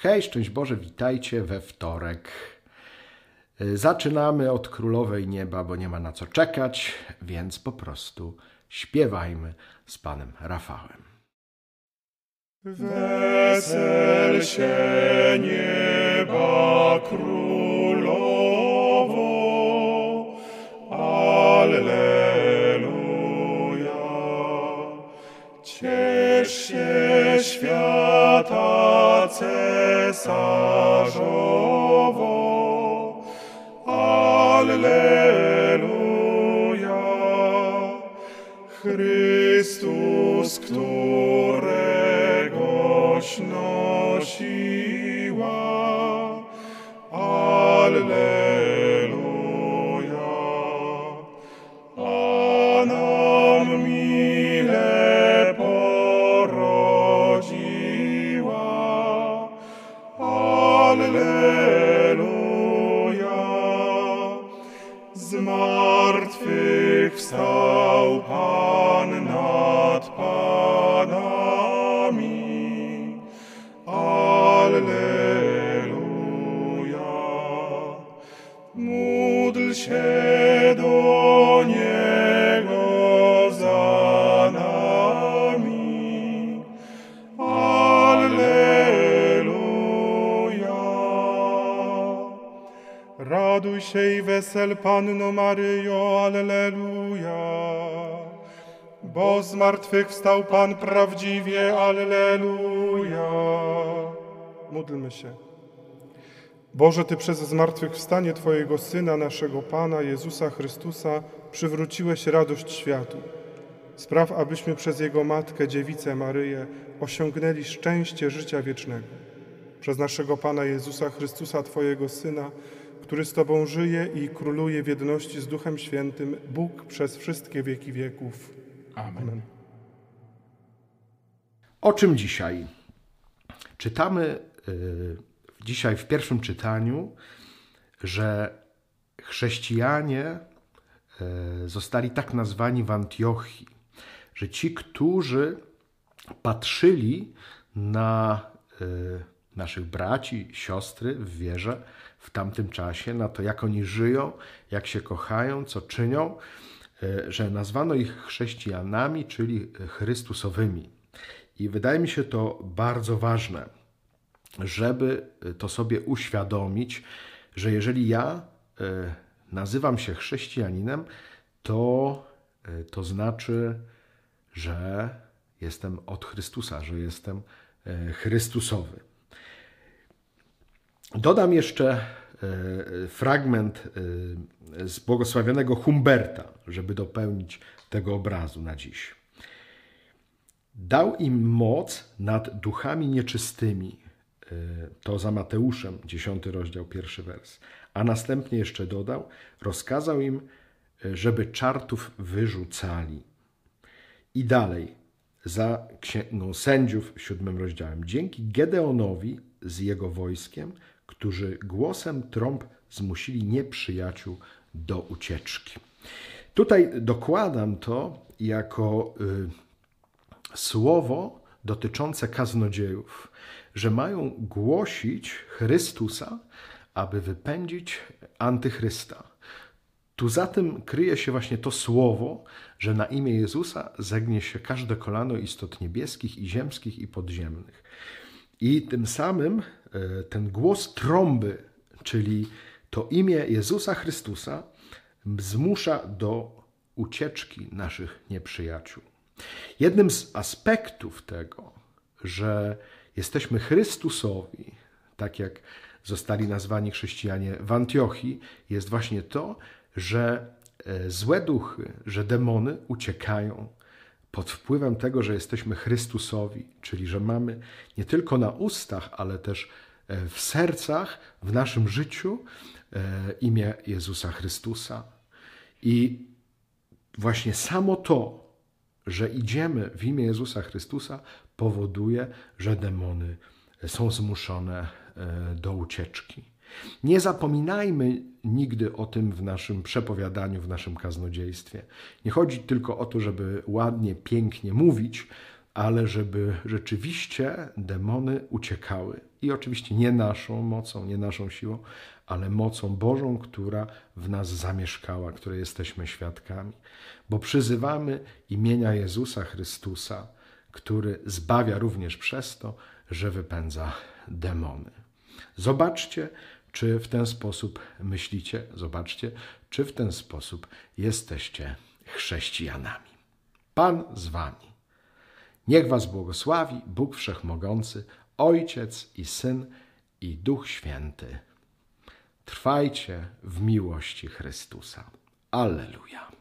Hej, szczęść Boże, witajcie we wtorek. Zaczynamy od Królowej Nieba, bo nie ma na co czekać, więc po prostu śpiewajmy z Panem Rafałem. Wesel się nieba królowo, cesarzowo, Alleluja. Chrystus, któregoś martwych wstał Się i wesel Panno Maryjo, Alleluja. Bo z martwych wstał Pan prawdziwie, Alleluja. Módlmy się. Boże, Ty przez zmartwychwstanie Twojego Syna, naszego Pana Jezusa Chrystusa, przywróciłeś radość światu. Spraw, abyśmy przez Jego Matkę, Dziewicę Maryję, osiągnęli szczęście życia wiecznego. Przez naszego Pana Jezusa Chrystusa, Twojego Syna, który z Tobą żyje i króluje w jedności z Duchem Świętym, Bóg przez wszystkie wieki wieków. Amen. O czym dzisiaj? Czytamy y, dzisiaj w pierwszym czytaniu, że chrześcijanie y, zostali tak nazwani w Antiochii, że ci, którzy patrzyli na y, naszych braci, siostry w wierze w tamtym czasie, na to, jak oni żyją, jak się kochają, co czynią, y, że nazwano ich chrześcijanami, czyli Chrystusowymi. I wydaje mi się to bardzo ważne, żeby to sobie uświadomić, że jeżeli ja y, nazywam się chrześcijaninem, to to znaczy, że jestem od Chrystusa, że jestem Chrystusowy. Dodam jeszcze fragment z błogosławionego Humberta, żeby dopełnić tego obrazu na dziś. Dał im moc nad duchami nieczystymi. To za Mateuszem, 10 rozdział, pierwszy wers. A następnie jeszcze dodał, rozkazał im, żeby czartów wyrzucali. I dalej, za księgą sędziów, siódmym rozdziałem. Dzięki Gedeonowi z jego wojskiem, którzy głosem trąb zmusili nieprzyjaciół do ucieczki. Tutaj dokładam to jako y, słowo dotyczące kaznodziejów, że mają głosić Chrystusa, aby wypędzić antychrysta. Tu za tym kryje się właśnie to słowo, że na imię Jezusa zegnie się każde kolano istot niebieskich i ziemskich i podziemnych. I tym samym ten głos trąby, czyli to imię Jezusa Chrystusa, zmusza do ucieczki naszych nieprzyjaciół. Jednym z aspektów tego, że jesteśmy Chrystusowi, tak jak zostali nazwani chrześcijanie w Antiochii, jest właśnie to, że złe duchy, że demony uciekają pod wpływem tego, że jesteśmy Chrystusowi, czyli że mamy nie tylko na ustach, ale też w sercach, w naszym życiu imię Jezusa Chrystusa. I właśnie samo to, że idziemy w imię Jezusa Chrystusa, powoduje, że demony są zmuszone do ucieczki. Nie zapominajmy nigdy o tym w naszym przepowiadaniu, w naszym kaznodziejstwie. Nie chodzi tylko o to, żeby ładnie, pięknie mówić, ale żeby rzeczywiście demony uciekały. I oczywiście nie naszą mocą, nie naszą siłą, ale mocą Bożą, która w nas zamieszkała, której jesteśmy świadkami. Bo przyzywamy imienia Jezusa Chrystusa, który zbawia również przez to, że wypędza demony. Zobaczcie, czy w ten sposób myślicie, zobaczcie, czy w ten sposób jesteście chrześcijanami. Pan z wami. Niech was błogosławi Bóg Wszechmogący, Ojciec i Syn i Duch Święty. Trwajcie w miłości Chrystusa. Alleluja.